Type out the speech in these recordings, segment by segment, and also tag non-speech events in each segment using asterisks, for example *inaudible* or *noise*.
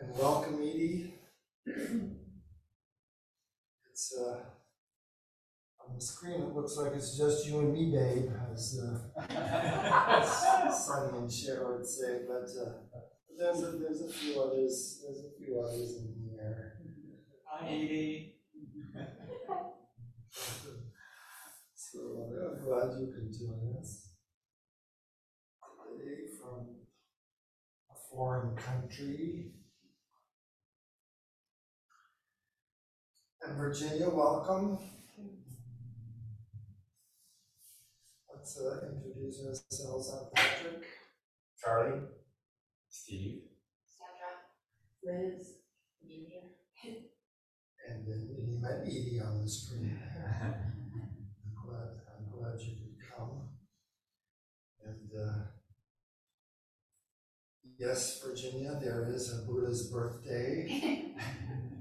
And welcome, Edie. It's, uh, on the screen, it looks like it's just you and me, babe, as, uh, Sonny and Cher would say, but, uh, there's a, there's a few others, there's a few others in here. Hi, Edie. So uh, I'm glad you could join us. Today from a foreign country. And Virginia, welcome. Let's uh, introduce ourselves. I'm Patrick. Charlie. Steve. Sandra. Liz. Ginger. And then you met Edie on the screen. *laughs* I'm glad, I'm glad you could come. And, uh, yes, Virginia, there is a Buddha's birthday. *laughs*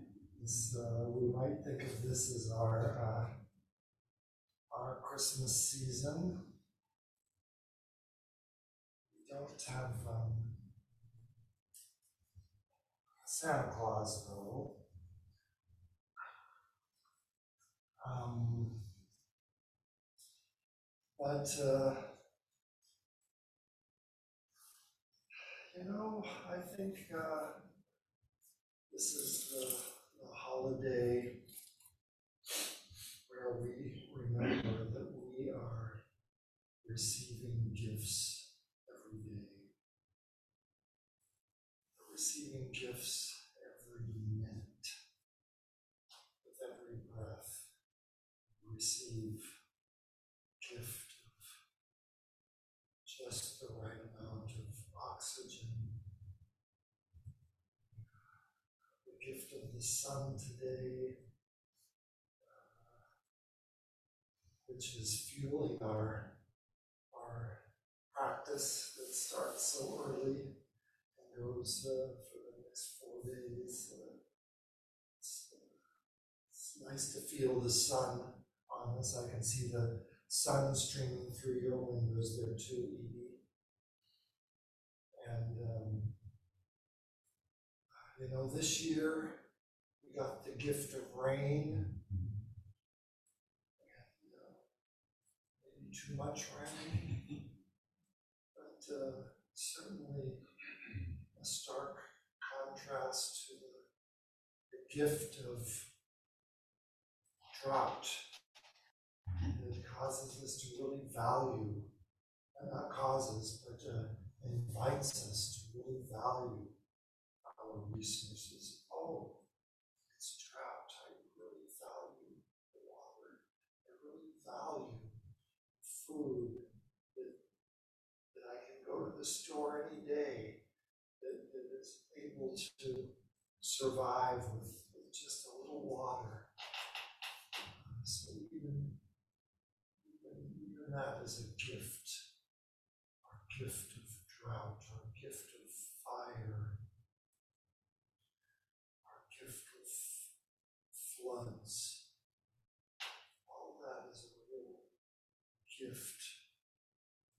Uh, we might think of this as our, uh, our Christmas season. We don't have, um, Santa Claus though. Um, but, uh, you know, I think, uh, this is the holiday where we remember that we are receiving gifts every day. Receiving gifts every minute. With every breath, we receive gift of just the right amount of oxygen. The gift of the sun today, uh, which is fueling our, our practice that starts so early and goes uh, for the next four days. Uh, it's, it's nice to feel the sun on us. I can see the sun streaming through your windows there too, Edie. And, um, you know, this year got the gift of rain. And, uh, maybe too much rain. But uh, certainly a stark contrast to the, the gift of drought that causes us to really value, uh, not causes, but uh, invites us to really value our resources. Oh, it's drought. I really value the water. I really value food that, that I can go to the store any day that, that is able to survive with, with just a little water. So even, even, even that is a gift. Our gift of drought, our gift of fire, our gift of floods. All that is a real gift,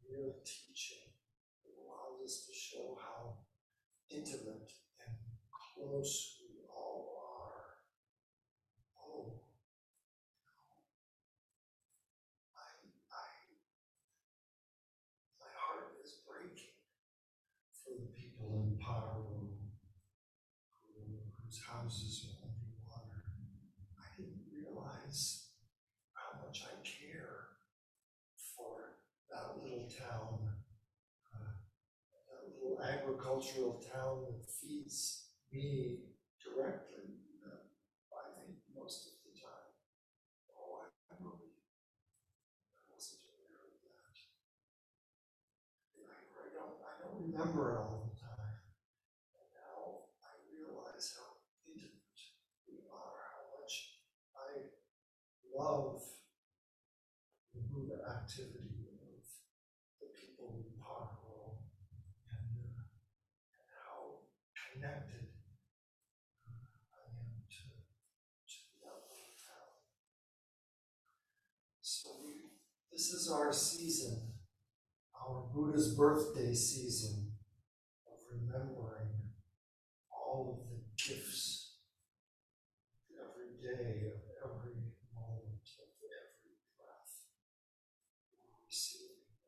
real teaching that allows us to show how intimate and close we all are. Oh, I, I, my heart is breaking for the people in Potterville who, whose houses are underwater. I didn't realize how much I care for that little town, uh, that little agricultural town that feeds me directly, uh, I think most of the time. Oh, I really, I wasn't aware of that. And I, I don't, I don't remember all the time. And now I realize how intimate we are, how much I love the Buddha activity This is our season, our Buddha's birthday season of remembering all of the gifts every day, of every moment, of every breath. We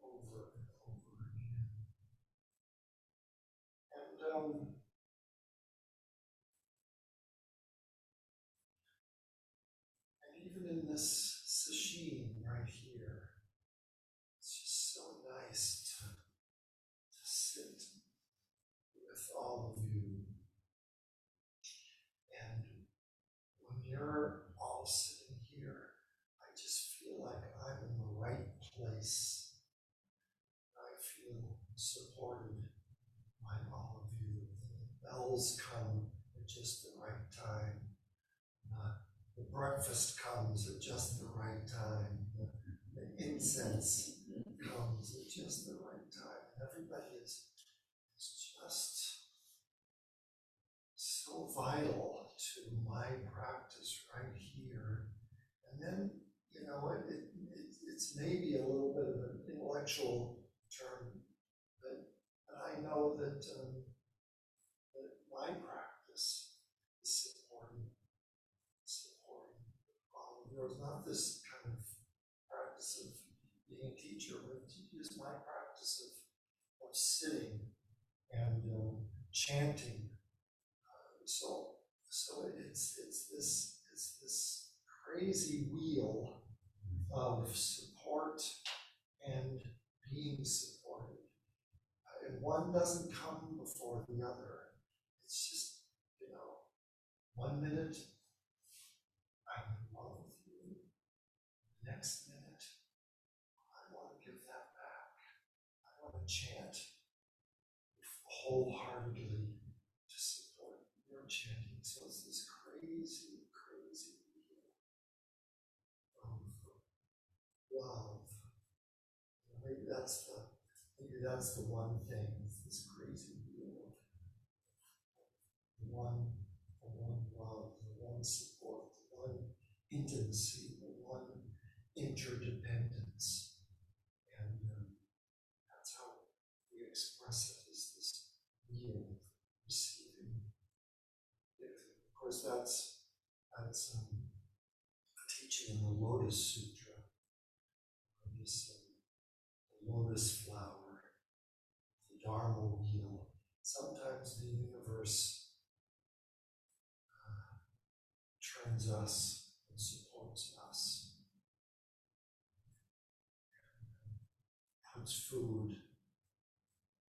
over and over again. And um, and even in this breakfast comes at just the right time. The, incense comes at just the right time. Everybody is, is just so vital to my practice right here. And then, you know, it, it, it- it's maybe a little bit of an intellectual term, but, but I know that, um, that my practice is supporting, supporting all of yours, not this kind of practice of being a teacher, but just my practice of, of sitting and, um, chanting. Uh, So, so it's, it's this, it's this crazy wheel of support and being supported. Uh, And one doesn't come before the other. It's just, you know, one minute, I'm in love with you. Next minute, I want to give that back. I want to chant wholeheartedly to support your chanting. So it's this crazy, crazy of love. Maybe that's the, maybe that's the one thing, it's this crazy. The one, the one love, the one support, the one intimacy, the one interdependence. And um, that's how we express it, is this wheel of receiving. giving. Of course, that's, that's um, a teaching in the Lotus Sutra. This um, the lotus flower, the Dharma wheel. Sometimes the universe uh, turns us and supports us. Puts food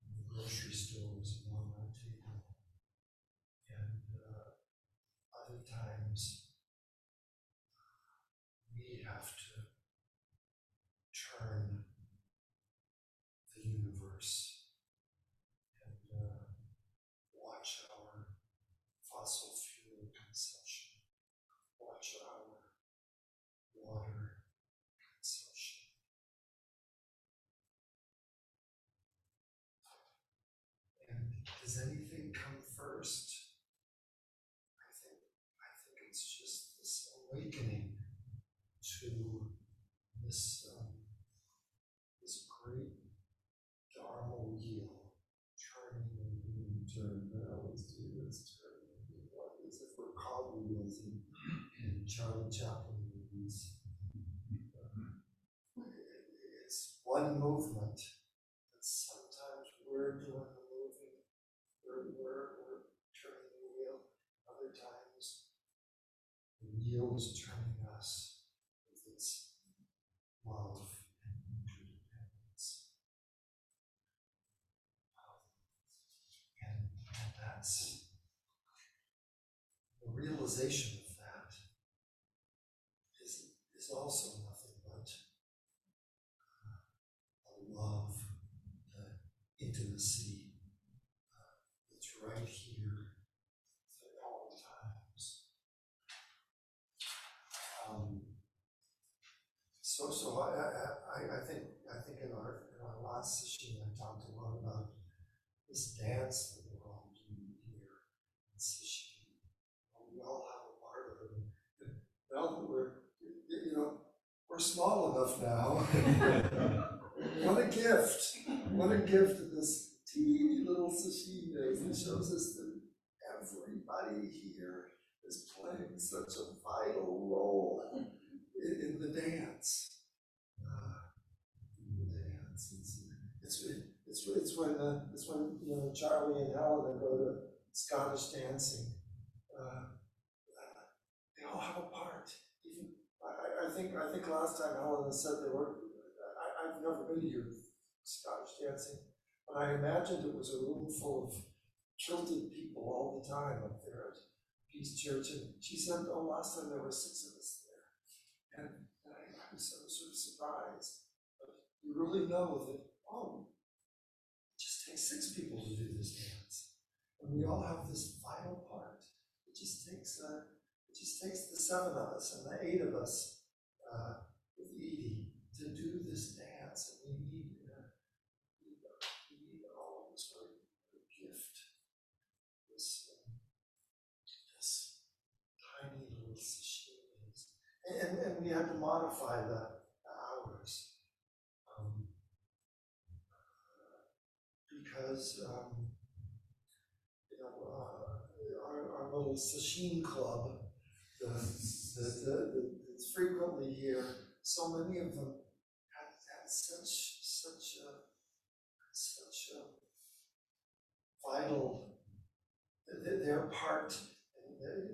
in the grocery stores and on our table. And uh, other times we have to turn the universe and uh, watch our fossil fuel consumption, watch our water consumption. And does anything come first? I think, I think it's just this awakening to this, um, this great Dharma wheel turning and being turned. I always do this turning and being what is if we're cogwheels in, in Charlie Chaplin movies. It's one movement, but sometimes we're doing the moving, we're, we're, we're turning the wheel. Other times, the wheel is turning us with its love and interdependence. And, and that's the realization of that is, is also nothing but uh, a love, the intimacy uh, that's right here at all times. Um, so, so I, I, I, I think, I think in our, in our last session, I talked a lot about this dance that we're all doing here in sesshin. We all have a part of it. And Now that we're, you know, we're small enough now. *laughs* What a gift, what a gift that this teeny little sesshin. It shows us that everybody here is playing such a vital role in, in the dance. Uh. It's, it's, when, uh, it's when, you know, Charlie and Helena go to Scottish dancing. Uh, uh, They all have a part, think, I think last time Helena said they were, I, I've never been to your Scottish dancing, but I imagined it was a room full of kilted people all the time up there at Peace Church, and she said, oh, last time there were six of us there. And and I, I was so sort of surprised, but you really know that, oh, it just takes six people to do this dance. And we all have this vital part. It just takes, uh, it just takes the seven of us and the eight of us, uh, with to do this dance. And we need, uh, we need, uh, all of this very very gift. This, um, this tiny little sesshin. And, and we had to modify the, the hours. Um, because, um, uh, our, our little sesshin club, the, the, the, frequently here, so many of them had, had such, such a, such a vital, th- their part,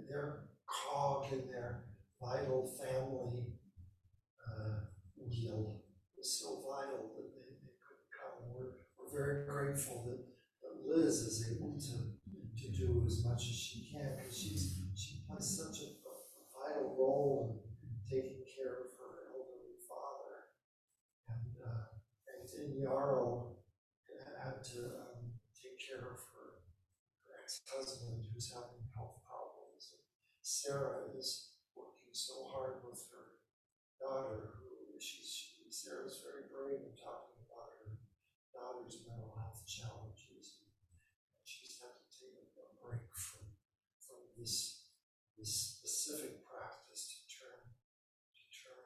their cog in their vital family, uh, wheel was so vital that they, they couldn't come. We're, we're very grateful that, that Liz is able to, to do as much as she can, because she's, she plays such a, a vital role in taking care of her elderly father. And, uh, and, and Yarrow had to, um, take care of her, her ex-husband who's having health problems. And Sarah is working so hard with her daughter, who she's, she, Sarah's very brave in talking about her daughter's mental health challenges. And she's had to take a break from, from this, this specific practice to turn, to turn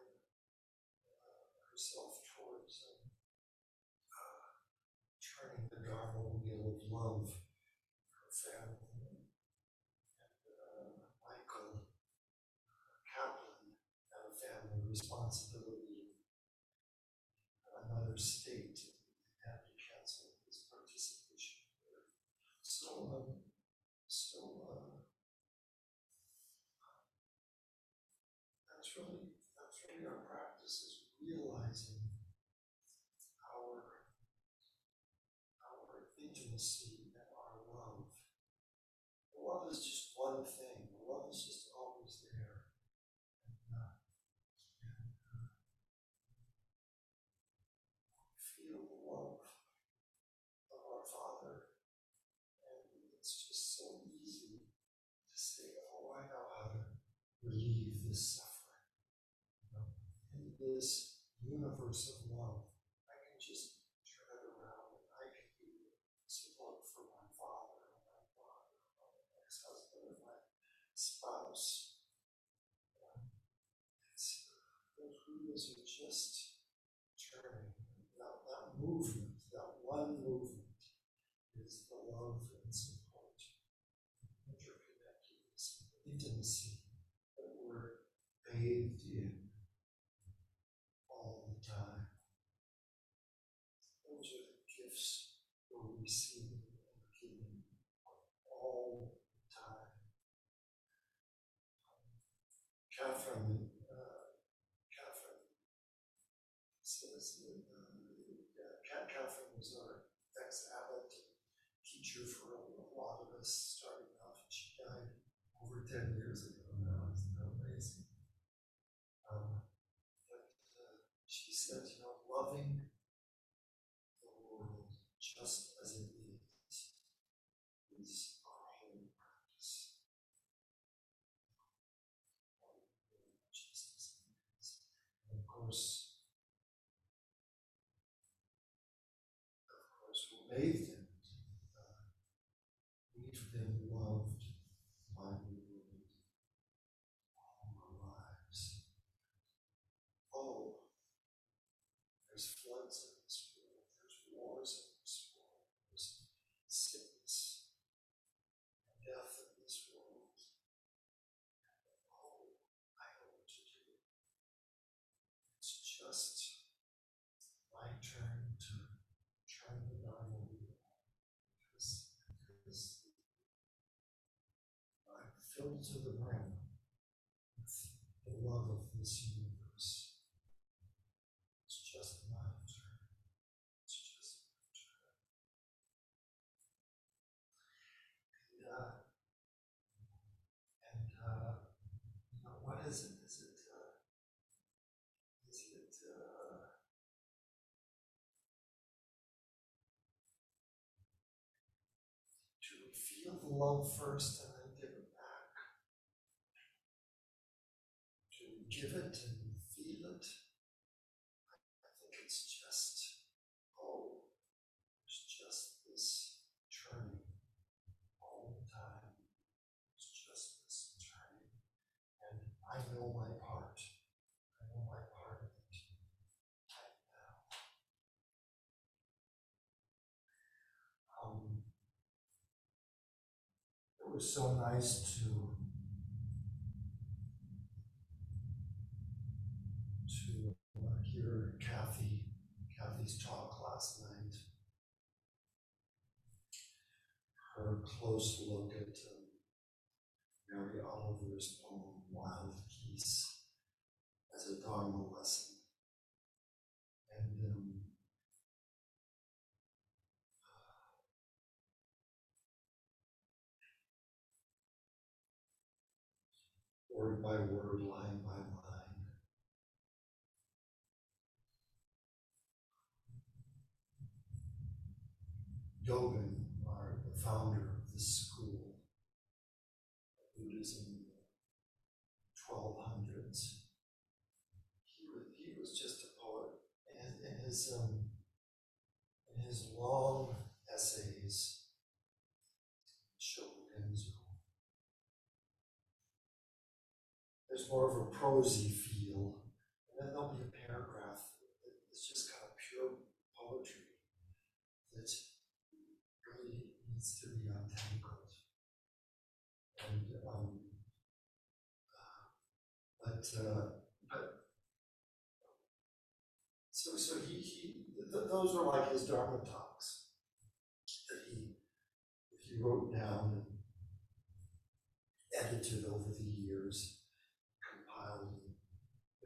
uh, herself towards um, uh, turning the Dharma wheel of love for her family. And uh, Michael Kaplan had a family responsibility. Another state had to cancel his participation there. So, um, so, uh, that's really, that's really our practice is realizing our, our intimacy and our love. Love is just one thing, love is just always there. And, uh, and, uh, feel the love of our Father, and it's just so easy to say, oh, I know how to relieve this suffering. You know, in this universe of love, I can just turn it around and I can be support for my father or my or my ex-husband or my spouse. Um, It's, those wheels are just turning. That, that movement, that one movement is the love and support, interconnectedness, intimacy that we're bathed in all the time. Those are the gifts we're receiving and giving all the time. Catherine, uh, Catherine says that, uh, yeah, Cat Catherine was our ex-abbot teacher for a a lot of us starting off, and she died over ten years ago now, isn't that amazing? Um, but, uh, she said, you know, loving the world just as it is, is our whole practice. Jesus is. And of course, of course, we're bathed in it. Uh, We've been loved by the Lord all our lives. Oh, there's floods in this world, there's wars in this world, there's sickness and death in this world. Oh, I know what to do. It's just my turn to turn the Dharma wheel to the brim with the love of this universe. It's just my. It's just my turn. And, uh, and, uh, you know, what is it? Is it, uh, is it, uh, to feel the love first and then give it back? Give it and feel it? I think it's just, oh, it's just this turning all the time. It's just this turning. And I know my part. I know my part of it right now. Um, it was so nice to uh, hear Kathy, Kathy's talk last night. Her close look at um, Mary Oliver's poem Wild Geese as a Dharma lesson. And um, *sighs* word by word, Dogen, our, the founder of this school of Buddhism in the twelve hundreds, he was, he was just a poet, and in his, um, in his long essays, Shobogenzo, there's more of a prosy feel, and then there'll be a paragraph that is just kind of pure poetry that really needs to be untangled. And, um, uh, but, uh, but, so, so he, he, th- those are like his Dharma talks that he, that he wrote down and edited over the years, compiled in,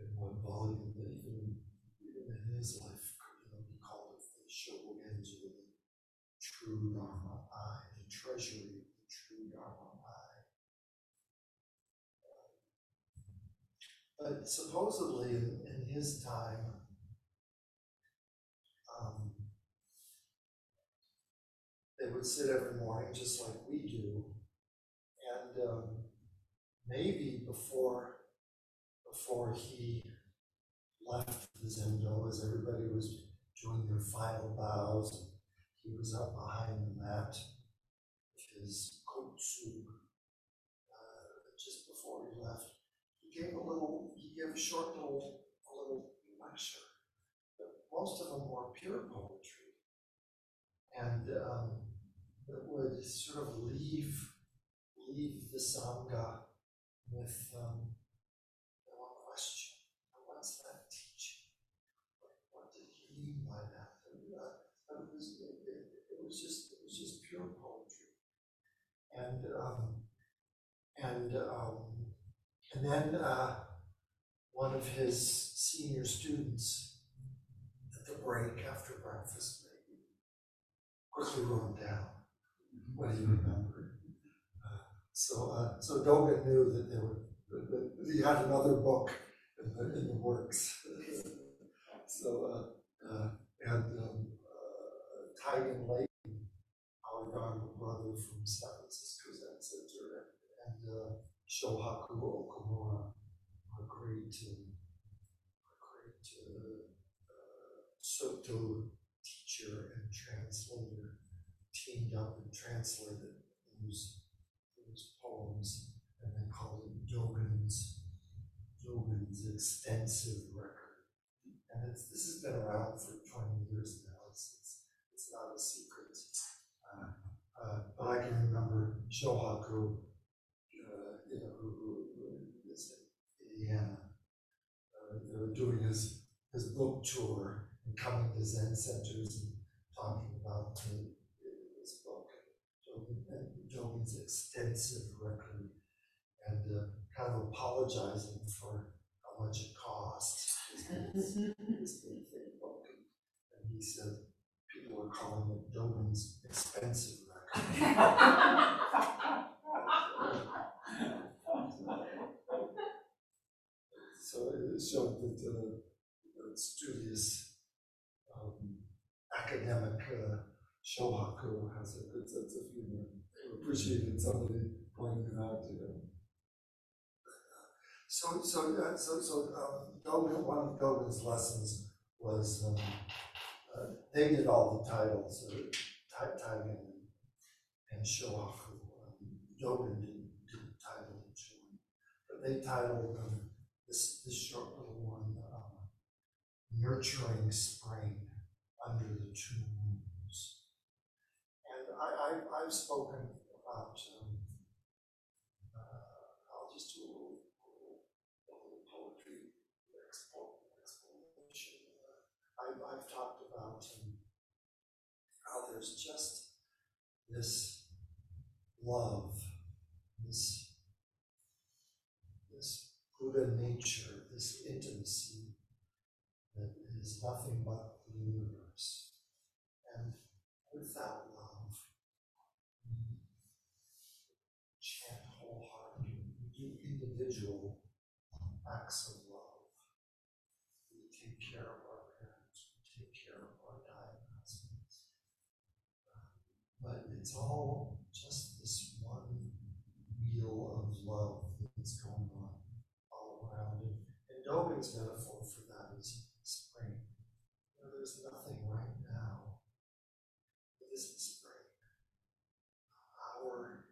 in one volume that even, even in his life, you know, he called it the Shobogenzo, the true Dharma eye, the treasury of the true Dharma eye. But supposedly in, his time, um, they would sit every morning just like we do. And um, maybe before before he left the Zendo, as everybody was doing their final bows, he was up behind the mat with his kotsu. Uh, just before he left, he gave a little, he gave a short little, a little lecture. But most of them were pure poetry. And um, that would sort of leave, leave the Sangha with um, one question. What's that teaching? What, did he mean by that? It was, it, it, it was just, it was just pure poetry. And, um, and, um, and then, uh, one of his senior students at the break after breakfast maybe quickly wrote down what he remembered. Uh, So, uh, so Dogen knew that there were, that, that he had another book in the, in the works. *laughs* So, uh, uh, and, um, uh, Taigen Leighton, our Dharma brother from San Francisco Zen Center, and, uh, Shohaku Okumura, a great, uh, Soto teacher and translator, teamed up and translated those, those poems, and they called it Dogen's, Dogen's extensive record. And it's, this has been around for twenty years now, it's, it's, it's not a secret. Uh, uh, but I can remember Shohaku, uh, you know, who, who, who is in Indiana, uh, they were doing his, his book tour and coming to Zen centers and talking about the, this book. Dogen's extensive record and uh, kind of apologizing for how much it. This this *laughs* big book. And he said, people are calling it Doman's expensive record. *laughs* *laughs* So it showed that the studious um, academic uh, Shohaku has a good sense of humor. They appreciated somebody pointing it out to him. So, so, uh, so, so, um, one of Dogen's lessons was, um, uh, they did all the titles, uh, and, Shohaku. Um, Dogen didn't, didn't title but they titled, um, this, this short little one, um, Nurturing Spring Under the Two Moons. And I, I, I've spoken about, um, uh, I'll just do a little, little, little poetry explanation. I've, I've talked about, um, how there's just this love, this, this Buddha nature, this intimacy that is nothing but the universe. And without love, we chant wholeheartedly, we do individual acts of love. We take care of our parents, we take care of our dying husbands. But it's all just this one wheel of love that's going on all around. And, metaphor for that is spring. You know, there's nothing right now. It isn't spring. Our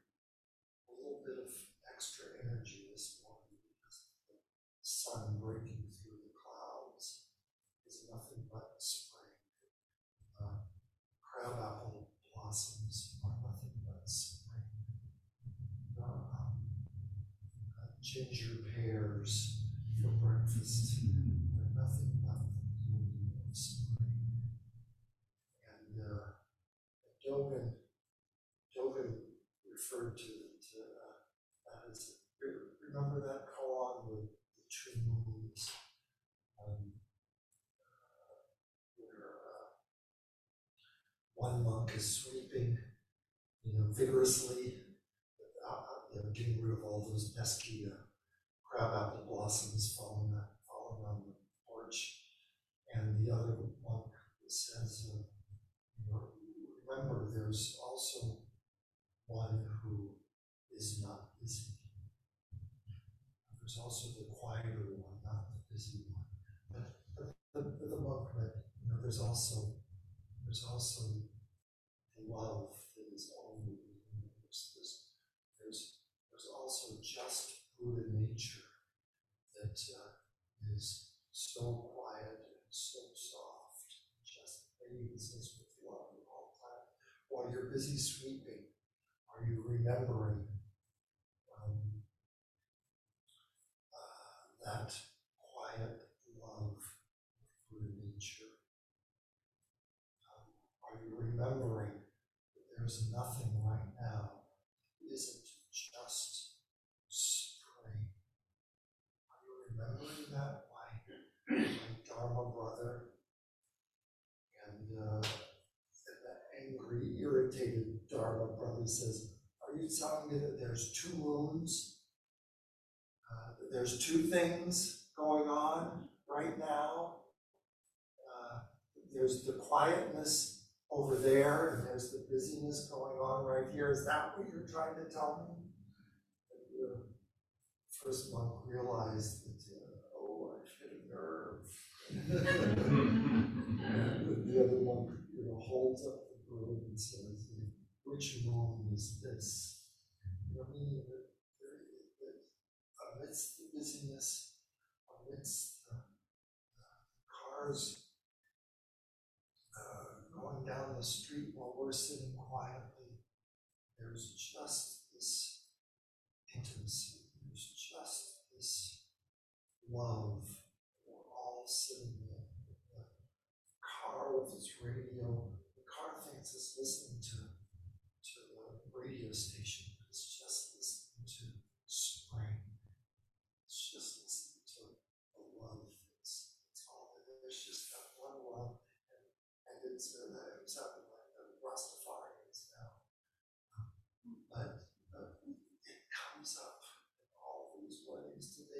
a little bit of extra energy this morning because of the sun breaking through the clouds is nothing but spring. Uh, crabapple blossoms are nothing but spring. Uh, um, uh, ginger pears for breakfast are nothing but the beauty of spring. And uh, Dogen, Dogen referred to, to uh, as, remember that koan with the two moons? Um, uh, where uh, one monk is sweeping, you know, vigorously, uh, uh, you know, getting rid of all those pesky uh, crabapple blossoms falling, falling on the porch. And the other monk says, you know, remember, there's also one who is not busy. There's also the quieter one, not the busy one. But, but the monk read, you know, there's also, there's also love that is only in the. There's, there's, there's also just Buddha nature that uh, is so quiet and so soft, just bathes us with love all the time. While you're busy you remembering um, uh, that quiet love Buddha nature? Um, are you remembering that there's nothing right now that isn't just spring? Are you remembering that, my, my Dharma brother? And uh, that angry, irritated Dharma brother says, Telling me that there's two wounds, Uh, there's two things going on right now? Uh, there's the quietness over there, and there's the busyness going on right here. Is that what you're trying to tell me? The first monk realized that, uh, oh, I've hit a nerve. *laughs* *laughs* And the other monk, you know, holds up the broom and says, which moon is this? You know, amidst the busyness, amidst the uh, cars uh, going down the street while we're sitting quietly, there's just this intimacy, there's just this love. We're all sitting in the car with its radio. The car thinks it's listening to, to the radio station, but it's just listening to spring.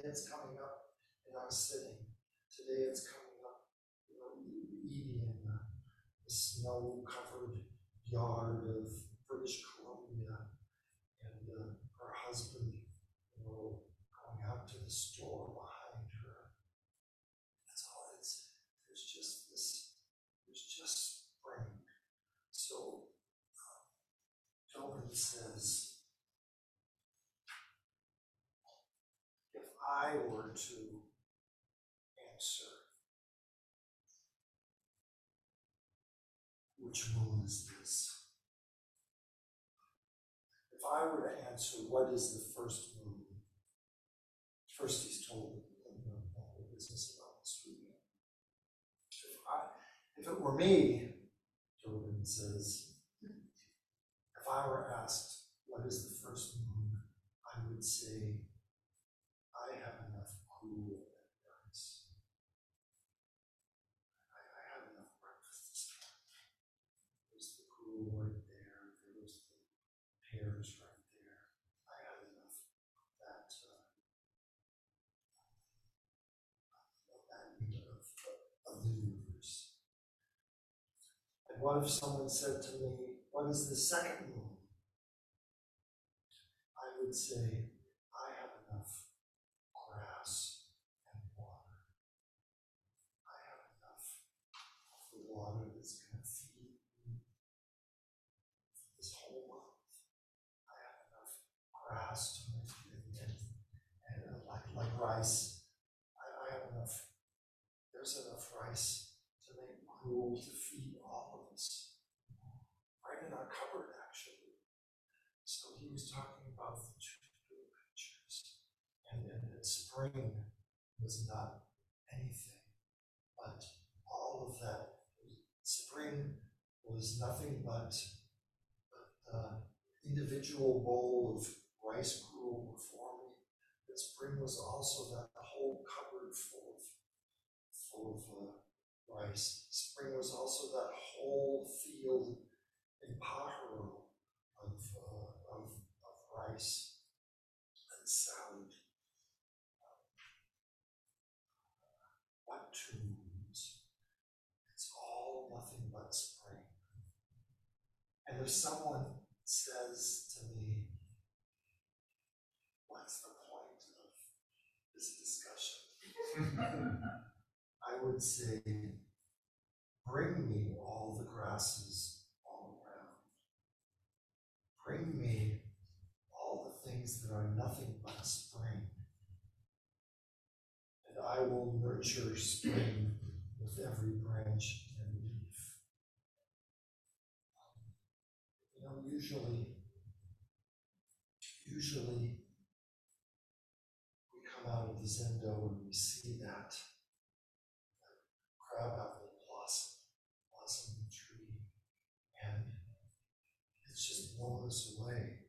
It's coming up, and I was sitting. Today it's coming up, you know, Edie in the, the snow-covered yard of British Columbia, and uh, her husband, you know, going out to the store behind her. That's all it's, there's just this, there's just spring. So, um, Dogen says, if I were to answer, which moon is this? If I were to answer, what is the first moon? First, he's told the the business about the street. If I, if it were me, Dogen says, if I were asked, what is the first moon, I would say, I have enough cool and rice. I, I have enough breakfast this morning. There's the cool right there, there's the pears right there. I have enough of that, uh, of that meat of, of the universe. And what if someone said to me, what is the second moon? I would say, I have enough grass and water. I have enough of the water that's gonna feed me this whole month. I have enough grass to make it and, and uh, like, like rice. I, I have enough, there's enough rice to make gruel to feed all of us. Right in our cupboard, actually. So he was talking about the two little pictures. And then that spring was not anything, but all of that. Spring was nothing but the individual bowl of rice gruel before me. But spring was also that whole cupboard full of, full of uh, rice. Spring was also that whole field in Pajaro of, uh, of, of rice and salad. What tunes? It's all nothing but spring. And if someone says to me, what's the point of this discussion? *laughs* I would say, bring me all the grasses all around. Bring me all the things that are nothing but spring. And I will nurture spring with every branch and leaf. You know, usually, usually we come out of the Zendo and we see that, that crabapple blossom, blossom the tree, and it's just blown us away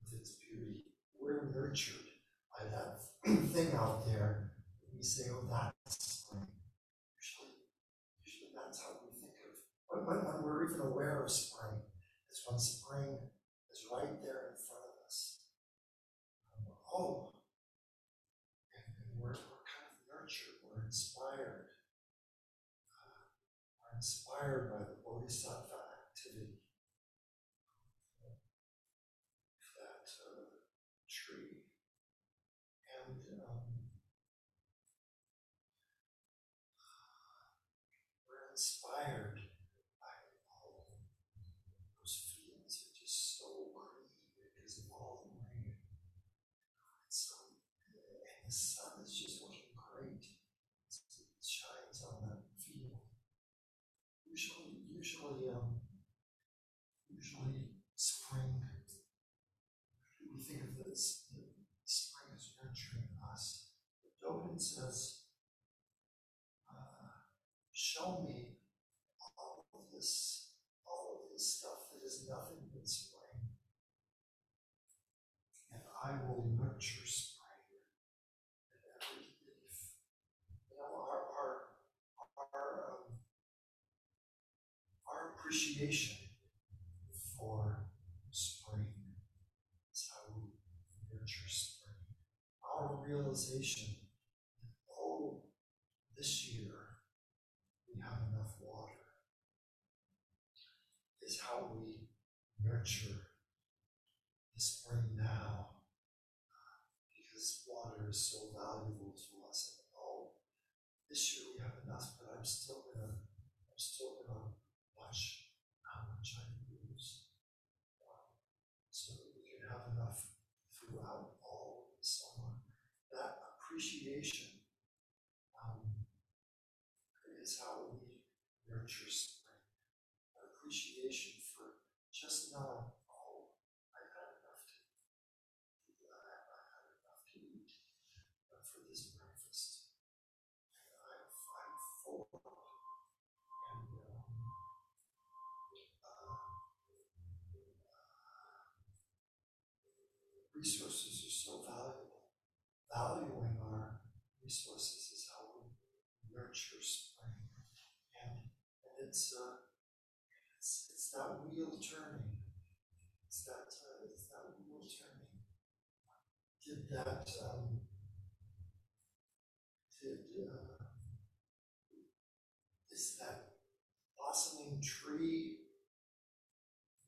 with its beauty. We're nurtured by that *clears throat* thing out there. We say, oh, that's spring. Usually, usually that's how we think of, when, when we're even aware of spring, when spring is right there in front of us. And we're, oh, and, and we're, we're kind of nurtured, we're inspired. Uh, we're inspired by the Bodhisattva activity that uh, tree. And um, we're inspired by all those fields are just so green because of all the rain. It's so, and the sun is just looking great. It's- It shines on that field. Usually, usually, um, usually spring, we think of this, that spring is nurturing us. But Dogen says, uh, show me all of this, all of this stuff that is nothing but spring. And I will nurture spring in every leaf. You know, our, our, our, um, Um, our appreciation for spring is how we nurture spring. Our realization realization that, oh, this year we have enough water is how we nurture the spring now. uh, Because water is so valuable to us. And oh, this year we have enough, but I'm still gonna, I'm still gonna watch how much I use. um, So that we can have enough throughout all the summer. That appreciation um, is how we nurture spring. An appreciation for just knowing, oh, I had enough to, I I had enough to eat uh, for this breakfast. And I'm, I'm full. And, um, uh, resources are so valuable. Valuing our resources is how we nurture spring. And, and it's, uh, it's, it's that wheel turning. It's that, uh, it's that wheel turning. Did that, um, did, uh, is that blossoming tree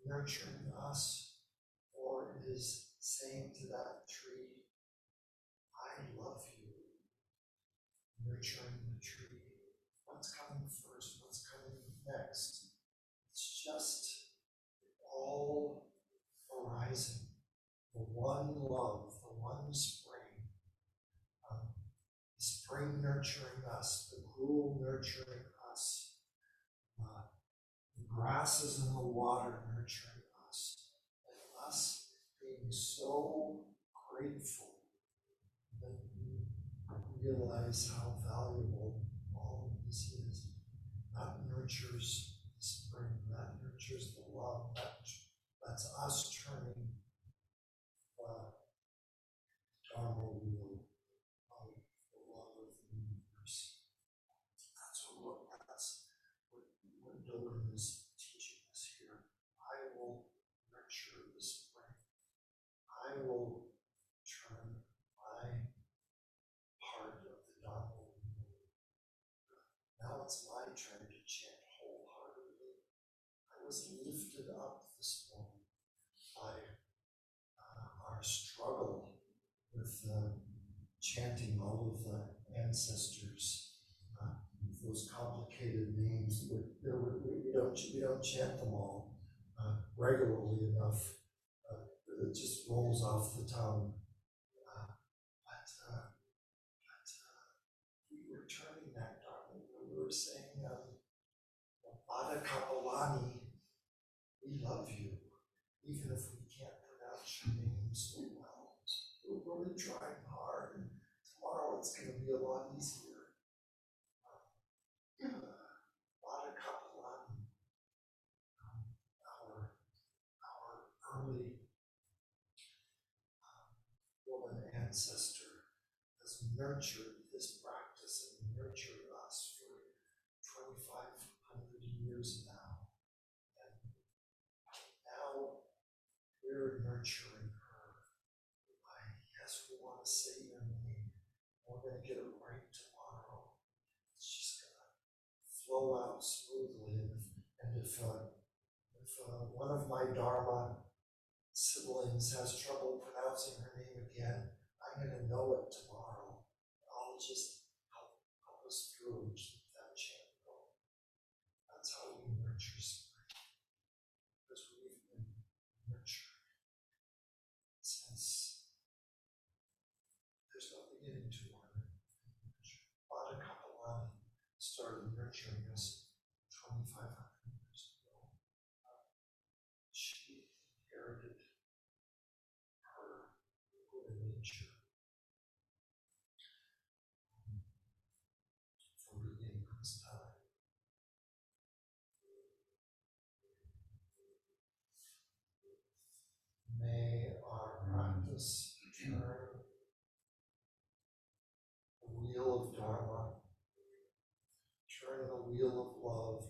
nurturing us? Or is saying to that tree, I love you, nurturing the tree? What's coming first? What's coming next? It's just all arising. The one love, the one spring. Um, the spring nurturing us, the gruel nurturing us, uh, the grasses and the water nurturing us, and us being so grateful that we realize how valuable all of this is. That nurtures the spring, that nurtures the love, that that's us turning the Dharma wheel of the love of the universe. That's what, that's what, what Dogen is teaching us here. I will nurture the spring. I will turn my part of the Dharma wheel. Now it's my turn to chant wholeheartedly. I was lifted up this morning by uh, our struggle with uh, chanting all of the ancestors, uh, those complicated names. We, we, don't we don't chant them all uh, regularly enough. Uh, it just rolls off the tongue. Uh, but we were turning that Dharma. We were saying, um, Kapilani, love you, even if we can't pronounce your name so well. We're really trying hard, and tomorrow it's going to be a lot easier. Uh, Bhadda Kapilani, um, our, our early um, woman ancestor, has nurtured this practice and nurtured us for 2,500 years now. And now we're nurturing her by, yes, we want to say your name. We're going to get it right tomorrow. It's just going to flow out smoothly. And if, and if, uh, if uh, one of my Dharma siblings has trouble pronouncing her name again, I'm going to know it tomorrow. I'll just help, help us through and keep that chant going. That's how we nurture spring. Because we've been nurtured since there's no beginning to our nurture. Bhadda Kapilani started nurturing us 2,500 years ago. Uh, She inherited her Buddha nature from beginningless time. May our practice turn the wheel of Dharma, turn the wheel of love,